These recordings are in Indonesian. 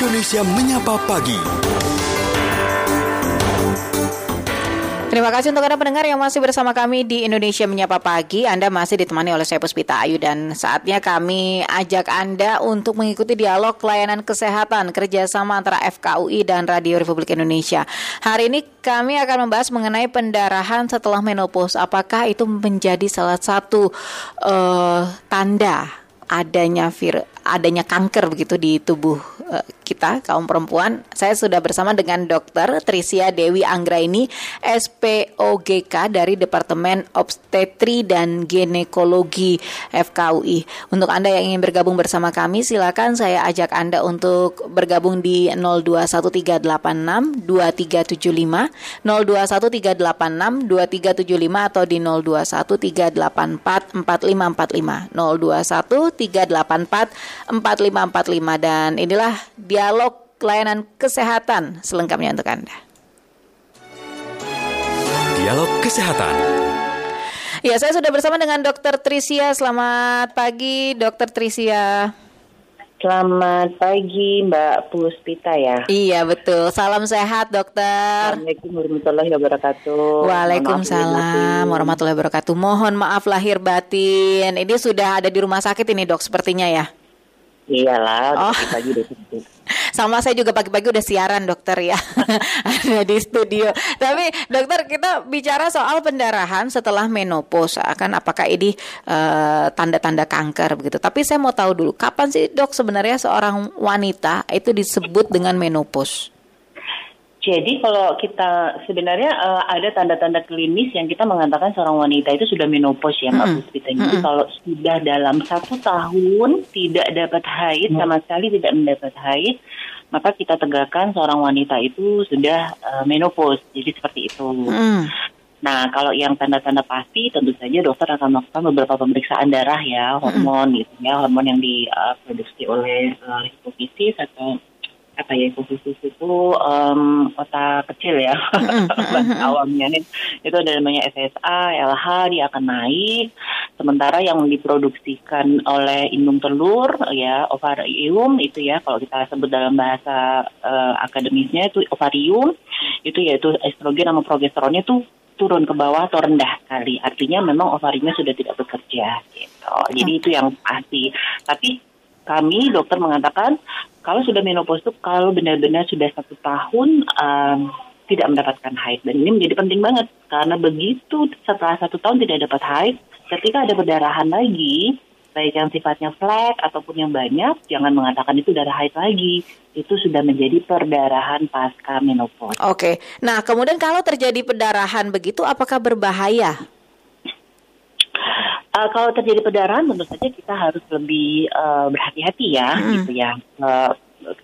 Indonesia Menyapa Pagi. Terima kasih untuk Anda pendengar yang masih bersama kami di Indonesia Menyapa Pagi. Anda masih ditemani oleh saya Puspita Ayu dan saatnya kami ajak Anda untuk mengikuti dialog layanan kesehatan kerjasama antara FKUI dan Radio Republik Indonesia. Hari ini kami akan membahas mengenai pendarahan setelah menopause. Apakah itu menjadi salah satu uh, tanda adanya vir adanya kanker begitu di tubuh uh, kita kaum perempuan. Saya sudah bersama dengan Dr. Trisia Dewi Anggraini, SPOGK dari Departemen Obstetri dan Ginekologi FKUI. Untuk Anda yang ingin bergabung bersama kami, silakan saya ajak Anda untuk bergabung di 021386 2375, 021386 2375 atau di 021384 4545, 021384 4545 dan inilah dialog layanan kesehatan selengkapnya untuk Anda. Dialog Kesehatan. Ya, saya sudah bersama dengan Dr. Trisia. Selamat pagi, Dr. Trisia. Selamat pagi Mbak Puspita ya. Iya betul. Salam sehat dokter. Assalamualaikum warahmatullahi wabarakatuh. Waalaikumsalam warahmatullahi wabarakatuh. Mohon maaf lahir batin. Ini sudah ada di rumah sakit ini dok sepertinya ya. Iyalah, oh. pagi Sama saya juga pagi-pagi udah siaran dokter ya ada di studio. Tapi dokter kita bicara soal pendarahan setelah menopause akan apakah ini uh, tanda-tanda kanker begitu. Tapi saya mau tahu dulu kapan sih dok sebenarnya seorang wanita itu disebut dengan menopause? Jadi kalau kita sebenarnya uh, ada tanda-tanda klinis yang kita mengatakan seorang wanita itu sudah menopause ya Mbak Puspita. Mm -hmm. Jadi kalau sudah dalam satu tahun tidak dapat haid mm -hmm. sama sekali tidak mendapat haid, maka kita tegakkan seorang wanita itu sudah uh, menopause. Jadi seperti itu. Mm. Nah, kalau yang tanda-tanda pasti, tentu saja dokter akan melakukan beberapa pemeriksaan darah ya, hormon mm. gitu ya, hormon yang diproduksi oleh uh, hipofisis atau apa ya khusus itu um, kota kecil ya. Awamnya nih. Itu ada namanya SSA, LH dia akan naik. Sementara yang diproduksikan oleh indung telur ya ovarium itu ya kalau kita sebut dalam bahasa uh, akademisnya itu ovarium itu yaitu estrogen sama progesteronnya tuh turun ke bawah atau rendah sekali. Artinya memang ovariumnya sudah tidak bekerja gitu. Jadi itu yang pasti. Tapi kami dokter mengatakan kalau sudah menopause itu kalau benar-benar sudah satu tahun um, tidak mendapatkan haid dan ini menjadi penting banget karena begitu setelah satu tahun tidak dapat haid ketika ada perdarahan lagi baik yang sifatnya flek ataupun yang banyak jangan mengatakan itu darah haid lagi itu sudah menjadi perdarahan pasca menopause. Oke. Nah, kemudian kalau terjadi perdarahan begitu apakah berbahaya? Uh, kalau terjadi perdarahan, tentu saja kita harus lebih uh, berhati-hati ya, hmm. gitu ya. Uh,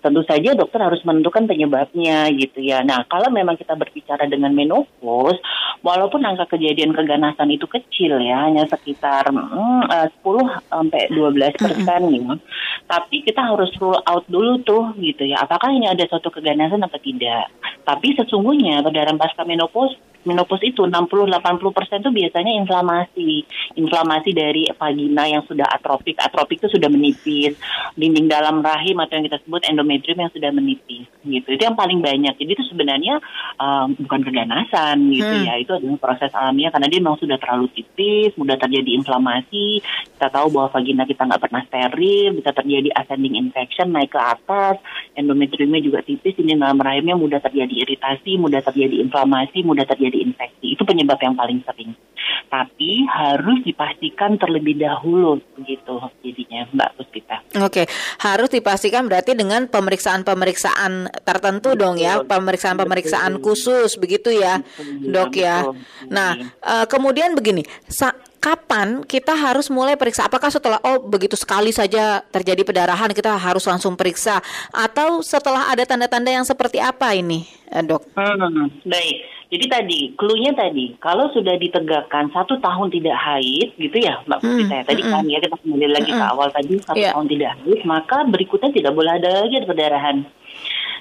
tentu saja dokter harus menentukan penyebabnya gitu ya. Nah, kalau memang kita berbicara dengan menopause, walaupun angka kejadian keganasan itu kecil ya, hanya sekitar hmm, uh, 10 sampai 12 persen mm -hmm. ya. Tapi kita harus rule out dulu tuh gitu ya. Apakah ini ada suatu keganasan atau tidak? Tapi sesungguhnya perdarahan pasca menopause menopause itu 60-80 persen itu biasanya inflamasi, inflamasi dari vagina yang sudah atropik, atropik itu sudah menipis, dinding dalam rahim atau yang kita sebut endometrium yang sudah menipis, gitu. Itu yang paling banyak. Jadi itu sebenarnya um, bukan keganasan, gitu hmm. ya. Itu adalah proses alamiah karena dia memang sudah terlalu tipis, mudah terjadi inflamasi. Kita tahu bahwa vagina kita nggak pernah steril, bisa terjadi ascending infection naik ke atas, endometriumnya juga tipis, ini dalam rahimnya mudah terjadi iritasi, mudah terjadi inflamasi, mudah terjadi infeksi. Itu penyebab yang paling sering. Tapi harus dipastikan terlebih dahulu begitu jadinya Mbak Puspita. Oke, harus dipastikan berarti dengan pemeriksaan-pemeriksaan tertentu betul, dong ya, pemeriksaan-pemeriksaan khusus begitu ya, betul, Dok ya. Betul, nah, uh, kemudian begini, kapan kita harus mulai periksa? Apakah setelah oh begitu sekali saja terjadi pendarahan kita harus langsung periksa atau setelah ada tanda-tanda yang seperti apa ini, eh, dok? Hmm, baik. Jadi tadi, clue tadi, kalau sudah ditegakkan satu tahun tidak haid, gitu ya Mbak Putri hmm, saya tadi hmm, kan ya kita kembali lagi hmm, ke awal tadi satu yeah. tahun tidak haid, maka berikutnya tidak boleh ada lagi ada perdarahan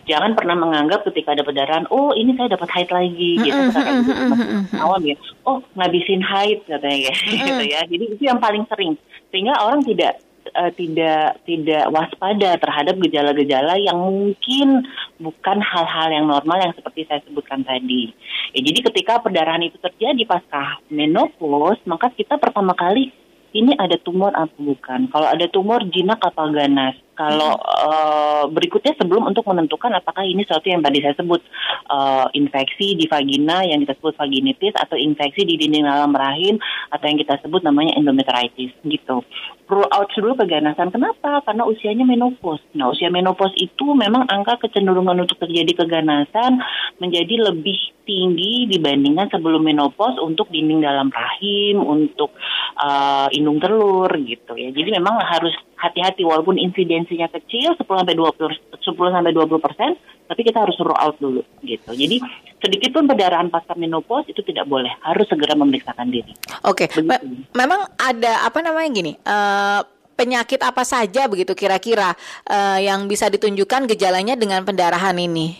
jangan pernah menganggap ketika ada perdarahan, oh ini saya dapat haid lagi, gitu. Mm-hmm. Awam ya, oh ngabisin haid katanya ya, gitu ya. Jadi itu yang paling sering, sehingga orang tidak uh, tidak tidak waspada terhadap gejala-gejala yang mungkin bukan hal-hal yang normal yang seperti saya sebutkan tadi. Ya, jadi ketika perdarahan itu terjadi pasca menopause, maka kita pertama kali ini ada tumor atau bukan. Kalau ada tumor jinak apa ganas. Kalau uh, berikutnya sebelum untuk menentukan apakah ini sesuatu yang tadi saya sebut uh, infeksi di vagina yang kita sebut vaginitis atau infeksi di dinding dalam rahim atau yang kita sebut namanya endometritis gitu. Rule out dulu keganasan. Kenapa? Karena usianya menopause. Nah, usia menopause itu memang angka kecenderungan untuk terjadi keganasan menjadi lebih tinggi dibandingkan sebelum menopause untuk dinding dalam rahim, untuk uh, indung telur gitu ya. Jadi memang harus hati-hati walaupun insidensinya kecil 10 sampai 20 10 sampai 20 persen, tapi kita harus rule out dulu gitu. Jadi sedikit pun perdarahan pasca menopause itu tidak boleh, harus segera memeriksakan diri. Oke, okay. Me memang ada apa namanya gini. Uh, penyakit apa saja begitu kira-kira uh, yang bisa ditunjukkan gejalanya dengan pendarahan ini?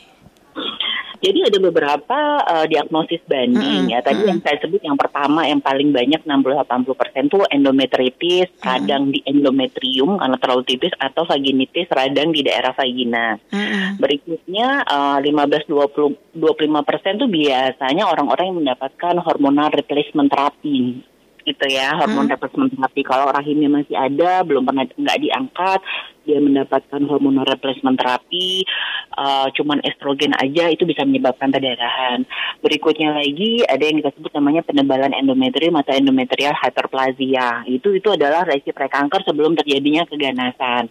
Jadi ada beberapa uh, diagnosis banding mm -hmm. ya. Tadi mm -hmm. yang saya sebut yang pertama yang paling banyak 60-80 persen tuh endometritis, mm -hmm. radang di endometrium karena terlalu tipis atau vaginitis radang di daerah vagina. Mm -hmm. Berikutnya uh, 15-20 25 persen tuh biasanya orang-orang yang mendapatkan hormonal replacement terapi gitu ya hormon hmm. replacement terapi kalau rahimnya masih ada belum pernah nggak diangkat dia mendapatkan hormon replacement terapi uh, cuman estrogen aja itu bisa menyebabkan perdarahan berikutnya lagi ada yang kita sebut namanya penebalan endometrium atau endometrial hyperplasia itu itu adalah resiko prekanker sebelum terjadinya keganasan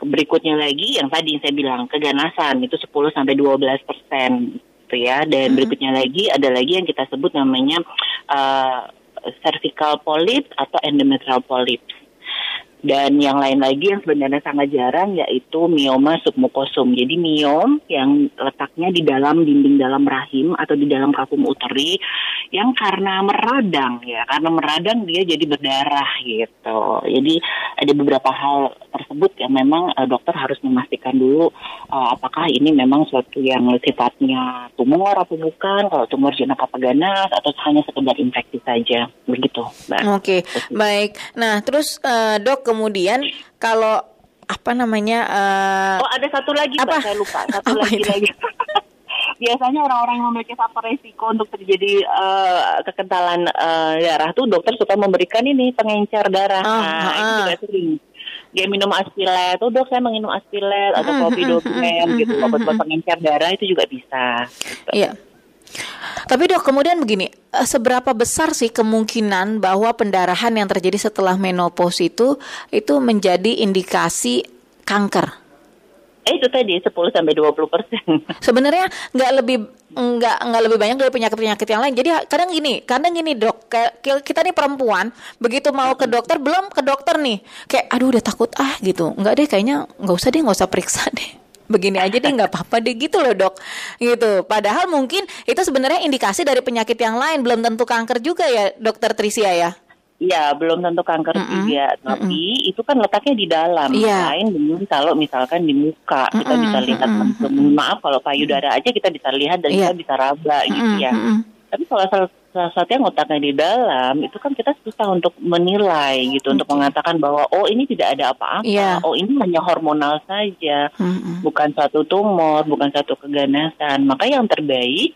berikutnya lagi yang tadi saya bilang keganasan itu 10 sampai 12 persen gitu ya dan hmm. berikutnya lagi ada lagi yang kita sebut namanya uh, cervical polyp atau endometrial polyps. Dan yang lain lagi yang sebenarnya sangat jarang yaitu mioma submukosum. Jadi miom yang letaknya di dalam dinding dalam rahim atau di dalam kapum uteri yang karena meradang ya, karena meradang dia jadi berdarah gitu. Jadi ada beberapa hal tersebut yang memang uh, dokter harus memastikan dulu uh, apakah ini memang suatu yang sifatnya tumor atau bukan, kalau tumor jinak apa ganas atau hanya sekedar infeksi saja. Begitu, Oke, okay. baik. Nah, terus uh, Dok kemudian kalau apa namanya? Uh, oh ada satu lagi apa? Mbak, saya lupa satu apa lagi itu? lagi. Biasanya orang-orang yang memiliki faktor resiko untuk terjadi uh, kekentalan uh, darah tuh dokter suka memberikan ini pengencer darah. Oh, nah, uh, itu juga sering dia minum aspilet, oh dok saya menginum aspilet atau kopi dopen gitu, obat-obat pengencer darah itu juga bisa. Iya. Tapi dok, kemudian begini, eh, seberapa besar sih kemungkinan bahwa pendarahan yang terjadi setelah menopause itu itu menjadi indikasi kanker? Eh itu tadi 10 sampai 20 persen. Sebenarnya nggak lebih nggak nggak lebih banyak dari penyakit penyakit yang lain. Jadi kadang gini, kadang gini dok, kita nih perempuan begitu mau ke dokter belum ke dokter nih, kayak aduh udah takut ah gitu. Nggak deh, kayaknya nggak usah deh, nggak usah periksa deh begini aja deh nggak apa-apa deh gitu loh dok gitu padahal mungkin itu sebenarnya indikasi dari penyakit yang lain belum tentu kanker juga ya dokter Trisia ya Iya, belum tentu kanker mm -mm. juga, tapi mm -mm. itu kan letaknya di dalam. Yeah. Lain dengan kalau misalkan di muka, mm -mm. kita bisa lihat, mm -mm. maaf kalau payudara aja kita bisa lihat dan yeah. kita bisa raba mm -mm. gitu ya. Mm -mm. Tapi kalau salah satu yang otaknya di dalam itu kan kita susah untuk menilai gitu okay. untuk mengatakan bahwa oh ini tidak ada apa-apa yeah. oh ini hanya hormonal saja mm-hmm. bukan satu tumor bukan satu keganasan maka yang terbaik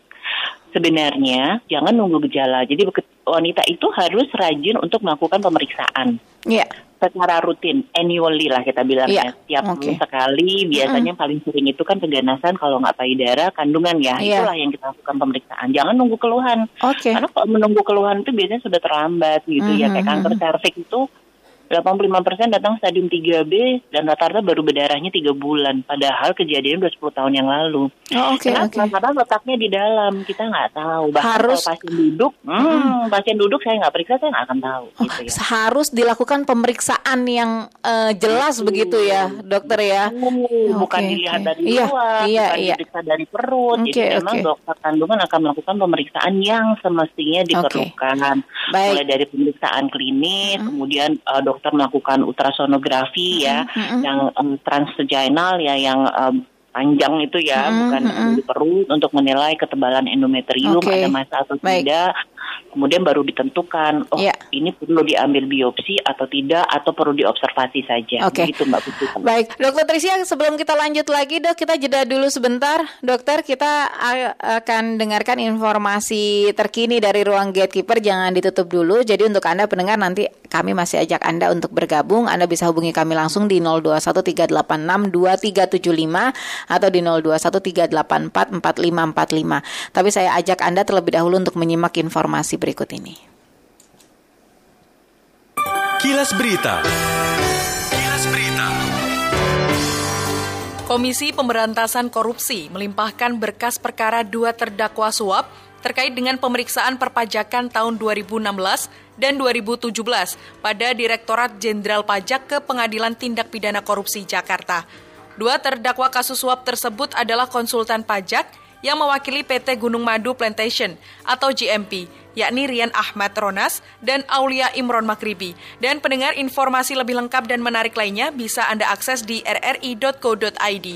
sebenarnya jangan nunggu gejala. Jadi wanita itu harus rajin untuk melakukan pemeriksaan. Iya. Yeah. Secara rutin, annually lah kita bilangnya. Yeah. Setiap okay. sekali, biasanya mm -hmm. paling sering itu kan keganasan kalau nggak payudara, kandungan ya. Yeah. Itulah yang kita lakukan pemeriksaan. Jangan nunggu keluhan. Okay. Karena kalau menunggu keluhan itu biasanya sudah terlambat gitu mm -hmm. ya. Kayak kanker cervix itu 85% datang stadium 3B dan rata-rata baru berdarahnya 3 bulan. Padahal kejadian udah 10 tahun yang lalu. Oh, oke. Okay, Kenapa? Okay. Karena letaknya di dalam, kita nggak tahu. Bahkan harus kalau pasien duduk, hmm, hmm. pasien duduk saya nggak periksa, saya nggak akan tahu. Oh, gitu ya. Harus dilakukan pemeriksaan yang uh, jelas hmm. begitu ya, dokter ya. Hmm, bukan okay, dilihat okay. dari iya, luar, iya, bukan iya. diperiksa dari perut. Okay, Jadi memang okay. dokter kandungan akan melakukan pemeriksaan yang semestinya diperlukan. Okay. Mulai dari pemeriksaan klinis, hmm. kemudian uh, dokter dokter melakukan ultrasonografi ya mm-hmm. yang um, transvaginal ya yang um, panjang itu ya mm-hmm. bukan di perut untuk menilai ketebalan endometrium okay. ada masa atau Baik. tidak kemudian baru ditentukan oh Iya. ini perlu diambil biopsi atau tidak atau perlu diobservasi saja. Oke. Begitu Mbak Putri. Baik, Dokter Trisia, sebelum kita lanjut lagi, dok, kita jeda dulu sebentar. Dokter, kita a- akan dengarkan informasi terkini dari ruang gatekeeper. Jangan ditutup dulu. Jadi untuk anda pendengar nanti kami masih ajak anda untuk bergabung. Anda bisa hubungi kami langsung di 0213862375 atau di 0213844545. Tapi saya ajak anda terlebih dahulu untuk menyimak informasi berikut ini. Kilas Berita. Kilas Berita. Komisi Pemberantasan Korupsi melimpahkan berkas perkara dua terdakwa suap terkait dengan pemeriksaan perpajakan tahun 2016 dan 2017 pada Direktorat Jenderal Pajak ke Pengadilan Tindak Pidana Korupsi Jakarta. Dua terdakwa kasus suap tersebut adalah konsultan pajak yang mewakili PT Gunung Madu Plantation atau GMP, yakni Rian Ahmad Ronas dan Aulia Imron Makribi. Dan pendengar informasi lebih lengkap dan menarik lainnya bisa Anda akses di rri.co.id.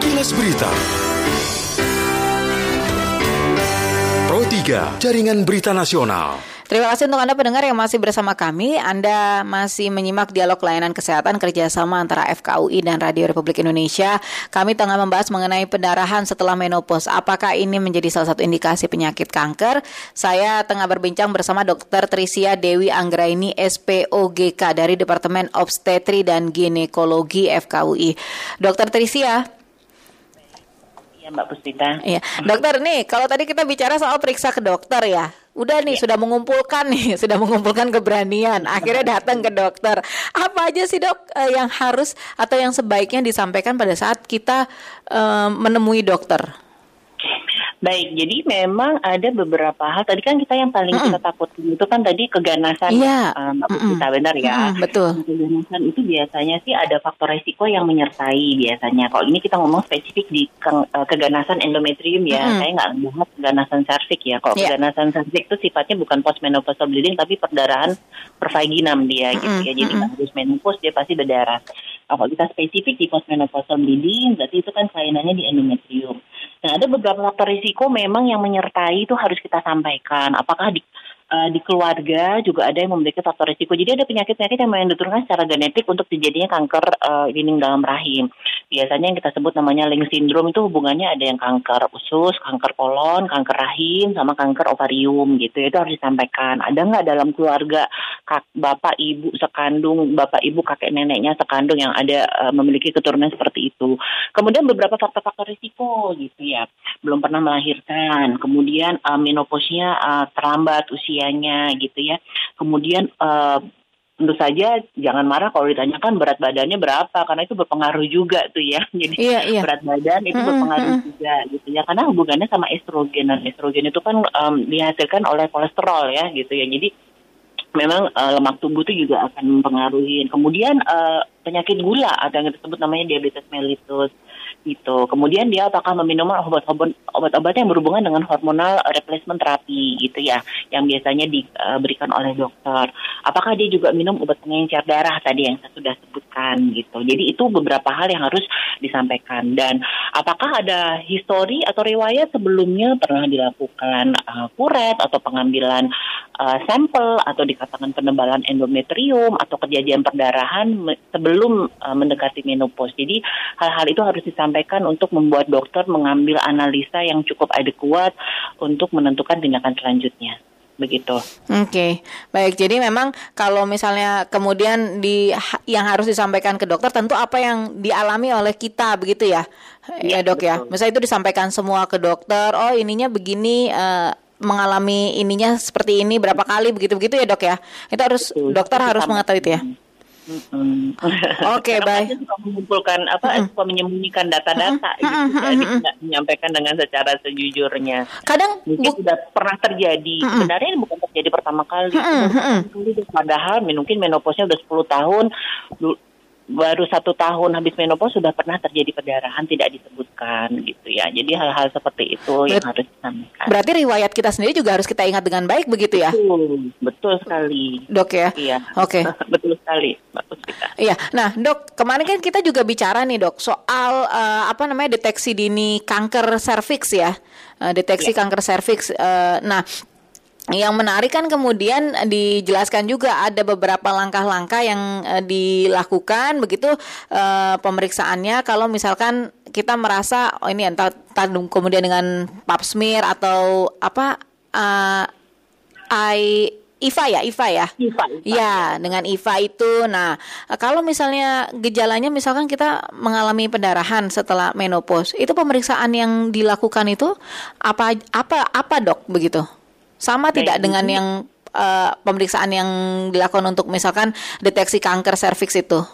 Kilas Berita. Pro 3, Jaringan Berita Nasional. Terima kasih untuk Anda pendengar yang masih bersama kami. Anda masih menyimak dialog layanan kesehatan kerjasama antara FKUI dan Radio Republik Indonesia. Kami tengah membahas mengenai pendarahan setelah menopause. Apakah ini menjadi salah satu indikasi penyakit kanker? Saya tengah berbincang bersama Dr. Trisia Dewi Anggraini, SPOGK dari Departemen Obstetri dan Ginekologi FKUI. Dr. Trisia, Iya Mbak Puspita. Iya, dokter nih kalau tadi kita bicara soal periksa ke dokter ya, udah nih sudah mengumpulkan nih, sudah mengumpulkan keberanian, akhirnya datang ke dokter. Apa aja sih dok eh, yang harus atau yang sebaiknya disampaikan pada saat kita eh, menemui dokter? Baik, jadi memang ada beberapa hal. Tadi kan kita yang paling kita takutkan itu kan tadi keganasan, Iya. eh, Mbak Mm-mm. Puspita, benar ya? Mm-mm, betul. Keganasan itu biasanya sih ada faktor resiko yang menyertai biasanya. Kalau ini kita ngomong spesifik di ke- eh, keganasan endometrium ya, Mm-mm. saya nggak bahas keganasan serviks ya. Kalau Iya. keganasan serviks itu sifatnya bukan postmenopausal bleeding tapi perdarahan pervaginam dia gitu Mm-mm, ya. Jadi mm-mm. nggak harus menopause dia pasti berdarah. Nah, kalau kita spesifik di postmenopausal bleeding berarti itu kan kelainannya di endometrium. Nah, ada beberapa faktor risiko memang yang menyertai itu harus kita sampaikan. Apakah di eh, di keluarga juga ada yang memiliki faktor risiko. Jadi ada penyakit-penyakit yang memang diturunkan secara genetik untuk terjadinya kanker eh, dinding dalam rahim. Biasanya yang kita sebut namanya Lynch syndrome itu hubungannya ada yang kanker usus, kanker kolon, kanker rahim, sama kanker ovarium gitu. Itu harus disampaikan. Ada nggak dalam keluarga kak, bapak ibu sekandung, bapak ibu kakek neneknya sekandung yang ada eh, memiliki keturunan seperti itu. Kemudian beberapa faktor-faktor risiko gitu ya. Belum pernah melahirkan, kemudian uh, menopausnya uh, terlambat usianya gitu ya. Kemudian uh, tentu saja jangan marah kalau ditanyakan berat badannya berapa karena itu berpengaruh juga tuh ya. Jadi Iya, iya. berat badan itu Mm-mm, berpengaruh mm-mm. juga gitu ya karena hubungannya sama estrogen dan estrogen itu kan um, dihasilkan oleh kolesterol ya gitu ya. Jadi memang uh, lemak tubuh itu juga akan mempengaruhi. Kemudian uh, penyakit gula atau yang disebut namanya diabetes mellitus gitu. Kemudian dia apakah meminum obat-obat obat-obat yang berhubungan dengan hormonal replacement terapi gitu ya, yang biasanya diberikan oleh dokter. Apakah dia juga minum obat pengencer darah tadi yang saya sudah sebutkan gitu. Jadi itu beberapa hal yang harus disampaikan dan apakah ada histori atau riwayat sebelumnya pernah dilakukan uh, kuret atau pengambilan uh, sampel atau dikatakan penebalan endometrium atau kejadian perdarahan sebelum uh, mendekati menopause. Jadi hal-hal itu harus disampaikan untuk membuat dokter mengambil analisa yang cukup adekuat untuk menentukan tindakan selanjutnya. Begitu. Oke, baik. Jadi memang kalau misalnya kemudian di yang harus disampaikan ke dokter tentu apa yang dialami oleh kita begitu ya, ya Iya, dok ya. betul. Misalnya itu disampaikan semua ke dokter. Oh ininya begini. eh, mengalami ininya seperti ini berapa kali begitu begitu ya dok ya itu harus Betul. dokter harus mengetahui itu ya Mm-mm. Oke, baik. pasien suka mengumpulkan apa suka menyembunyikan data-data gitu, jadi tidak menyampaikan dengan secara sejujurnya. kadang Mungkin bu- sudah pernah terjadi. Sebenarnya ini bukan terjadi pertama kali. Mm-mm. Padahal mungkin menopausnya udah 10 tahun, baru satu tahun habis menopause sudah pernah terjadi perdarahan tidak disebutkan gitu ya. Jadi hal-hal seperti itu yang Bet- harus disampaikan. berarti riwayat kita sendiri juga harus kita ingat dengan baik begitu ya Betul, betul sekali. dok ya Iya. Oke. betul sekali. Iya, nah dok kemarin kan kita juga bicara nih dok soal uh, apa namanya deteksi dini kanker serviks ya, uh, deteksi ya. kanker serviks. Uh, nah yang menarik kan kemudian dijelaskan juga ada beberapa langkah-langkah yang uh, dilakukan begitu uh, pemeriksaannya kalau misalkan kita merasa oh ini entah, entah kemudian dengan pap smear atau apa uh, I IVA ya, IVA ya. IVA. IVA. Ya, dengan IVA itu. Nah, kalau misalnya gejalanya misalkan kita mengalami pendarahan setelah menopause, itu pemeriksaan yang dilakukan itu apa apa apa dok begitu? Sama tidak dengan yang uh, pemeriksaan yang dilakukan untuk misalkan deteksi kanker serviks itu?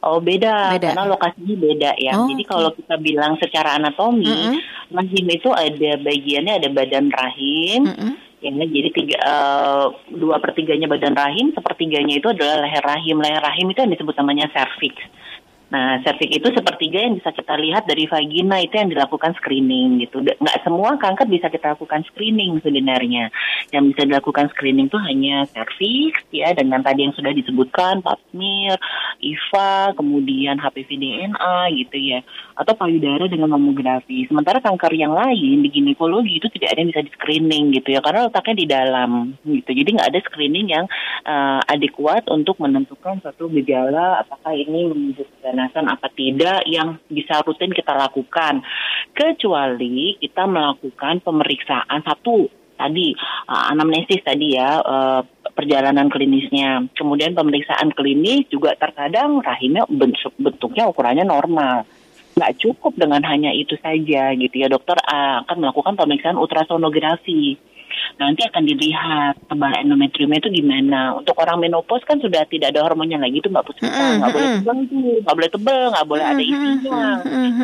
Oh beda, beda, karena lokasinya beda ya. Oh. Jadi kalau kita bilang secara anatomi, mm -hmm. rahim itu ada bagiannya ada badan rahim, mm -hmm ya jadi tiga uh, dua pertiganya badan rahim sepertiganya itu adalah leher rahim leher rahim itu yang disebut namanya cervix Nah, serviks itu sepertiga yang bisa kita lihat dari vagina itu yang dilakukan screening gitu. Nggak semua kanker bisa kita lakukan screening sebenarnya. Yang bisa dilakukan screening itu hanya serviks ya dengan tadi yang sudah disebutkan pap smear, IVA, kemudian HPV DNA gitu ya. Atau payudara dengan mamografi. Sementara kanker yang lain di ginekologi itu tidak ada yang bisa di screening gitu ya karena letaknya di dalam gitu. Jadi nggak ada screening yang uh, adekuat untuk menentukan satu gejala apakah ini menunjukkan keganasan apa tidak yang bisa rutin kita lakukan. Kecuali kita melakukan pemeriksaan satu tadi uh, anamnesis tadi ya uh, perjalanan klinisnya. Kemudian pemeriksaan klinis juga terkadang rahimnya bentuk bentuknya ukurannya normal. Nggak cukup dengan hanya itu saja gitu ya dokter uh, akan melakukan pemeriksaan ultrasonografi nanti akan dilihat tebal endometriumnya itu gimana. Untuk orang menopause kan sudah tidak ada hormonnya lagi itu mbak Puspa, nggak boleh tebal tuh, nggak boleh tebal, nggak boleh ada isinya,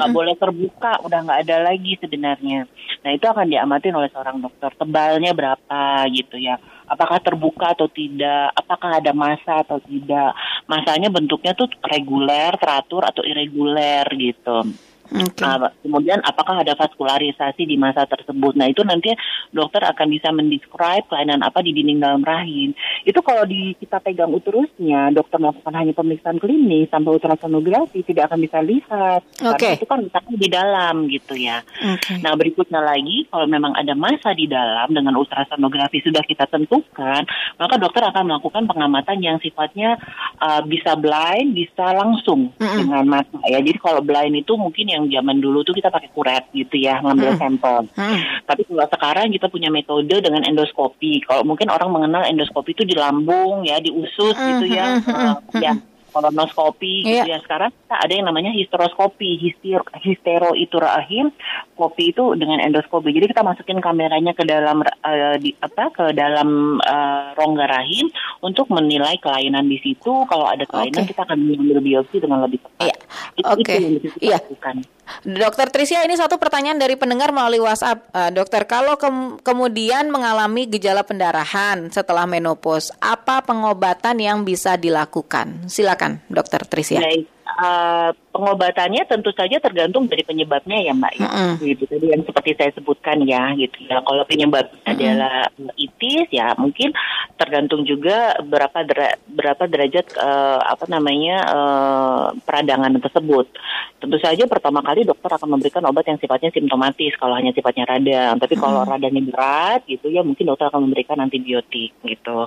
nggak boleh terbuka, udah nggak ada lagi sebenarnya. Nah itu akan diamatin oleh seorang dokter tebalnya berapa gitu ya. Apakah terbuka atau tidak, apakah ada masa atau tidak. Masanya bentuknya tuh reguler, teratur atau irreguler gitu. Okay. Nah, kemudian apakah ada vaskularisasi di masa tersebut? Nah itu nanti dokter akan bisa mendescribe kelainan apa di dinding dalam rahim. Itu kalau di kita pegang uterusnya, dokter melakukan hanya pemeriksaan klinis sampai ultrasonografi tidak akan bisa lihat. Okay. Karena itu kan letaknya di dalam gitu ya. Okay. Nah berikutnya lagi kalau memang ada masa di dalam dengan ultrasonografi sudah kita tentukan, maka dokter akan melakukan pengamatan yang sifatnya uh, bisa blind, bisa langsung mm -hmm. dengan mata ya. Jadi kalau blind itu mungkin yang zaman dulu tuh kita pakai kuret gitu ya ngambil hmm. sampel. Hmm. Tapi kalau sekarang kita punya metode dengan endoskopi. Kalau mungkin orang mengenal endoskopi itu di lambung ya, di usus gitu ya. Hmm. Uh, ya kolonoskopi yeah. gitu iya. ya sekarang kita ada yang namanya histeroskopi hister histero itu rahim kopi itu dengan endoskopi jadi kita masukin kameranya ke dalam uh, di apa ke dalam uh, rongga rahim untuk menilai kelainan di situ kalau ada kelainan okay. kita akan mengambil biopsi dengan lebih tepat yeah. itu, okay. itu yang kita lakukan Dokter Tricia ini satu pertanyaan dari pendengar melalui WhatsApp. Uh, dokter, kalau ke kemudian mengalami gejala pendarahan setelah menopause, apa pengobatan yang bisa dilakukan? Silakan, Dokter Tricia. Baik. Uh, pengobatannya tentu saja tergantung dari penyebabnya ya mbak ya. Mm-hmm. gitu tadi yang seperti saya sebutkan ya gitu ya kalau penyebab mm-hmm. adalah itis ya mungkin tergantung juga berapa dera, berapa derajat uh, apa namanya uh, peradangan tersebut tentu saja pertama kali dokter akan memberikan obat yang sifatnya simptomatis kalau hanya sifatnya radang tapi kalau mm-hmm. radangnya berat gitu ya mungkin dokter akan memberikan antibiotik gitu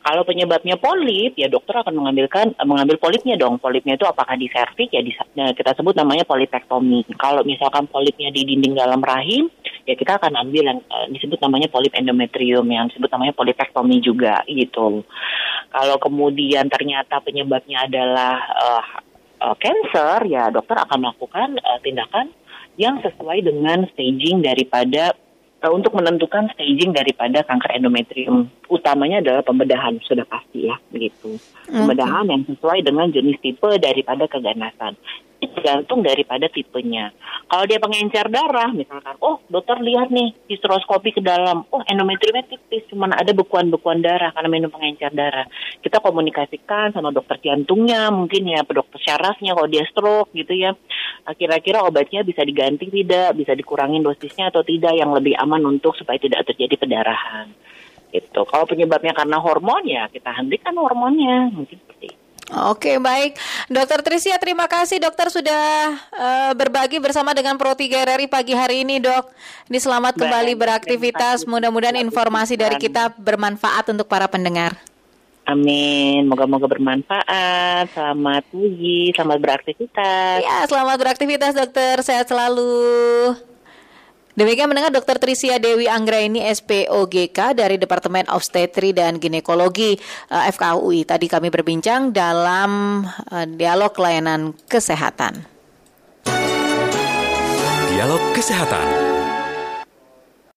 kalau penyebabnya polip ya dokter akan mengambilkan mengambil polipnya dong polipnya itu apakah di serviks ya di Nah, kita sebut namanya polipektomi. Kalau misalkan polipnya di dinding dalam rahim, ya kita akan ambil yang uh, disebut namanya polip endometrium, yang disebut namanya polipektomi juga gitu. Kalau kemudian ternyata penyebabnya adalah uh, uh, cancer, ya dokter akan melakukan uh, tindakan yang sesuai dengan staging daripada untuk menentukan staging daripada kanker endometrium. Utamanya adalah pembedahan, sudah pasti ya, begitu. Pembedahan yang sesuai dengan jenis tipe daripada keganasan tergantung daripada tipenya. Kalau dia pengencer darah, misalkan, oh dokter lihat nih histeroskopi ke dalam, oh endometriumnya tipis, cuma ada bekuan-bekuan darah karena minum pengencer darah. Kita komunikasikan sama dokter jantungnya, mungkin ya dokter syarafnya kalau dia stroke gitu ya. Kira-kira obatnya bisa diganti tidak, bisa dikurangin dosisnya atau tidak yang lebih aman untuk supaya tidak terjadi pendarahan. Itu. Kalau penyebabnya karena hormon ya kita hentikan hormonnya, mungkin seperti itu. Oke, baik. Dokter Trisia, terima kasih dokter sudah uh, berbagi bersama dengan Pro 3 RRI pagi hari ini, Dok. Ini selamat kembali baik, beraktivitas. Mudah-mudahan informasi dari kita bermanfaat untuk para pendengar. Amin. Moga-moga bermanfaat. Selamat pagi, selamat beraktivitas. Ya, selamat beraktivitas, dokter. Sehat selalu. Demikian mendengar Dr. Trisia Dewi Anggraini SPOGK dari Departemen Obstetri dan Ginekologi eh, FKUI. Tadi kami berbincang dalam uh, dialog layanan kesehatan. Dialog kesehatan.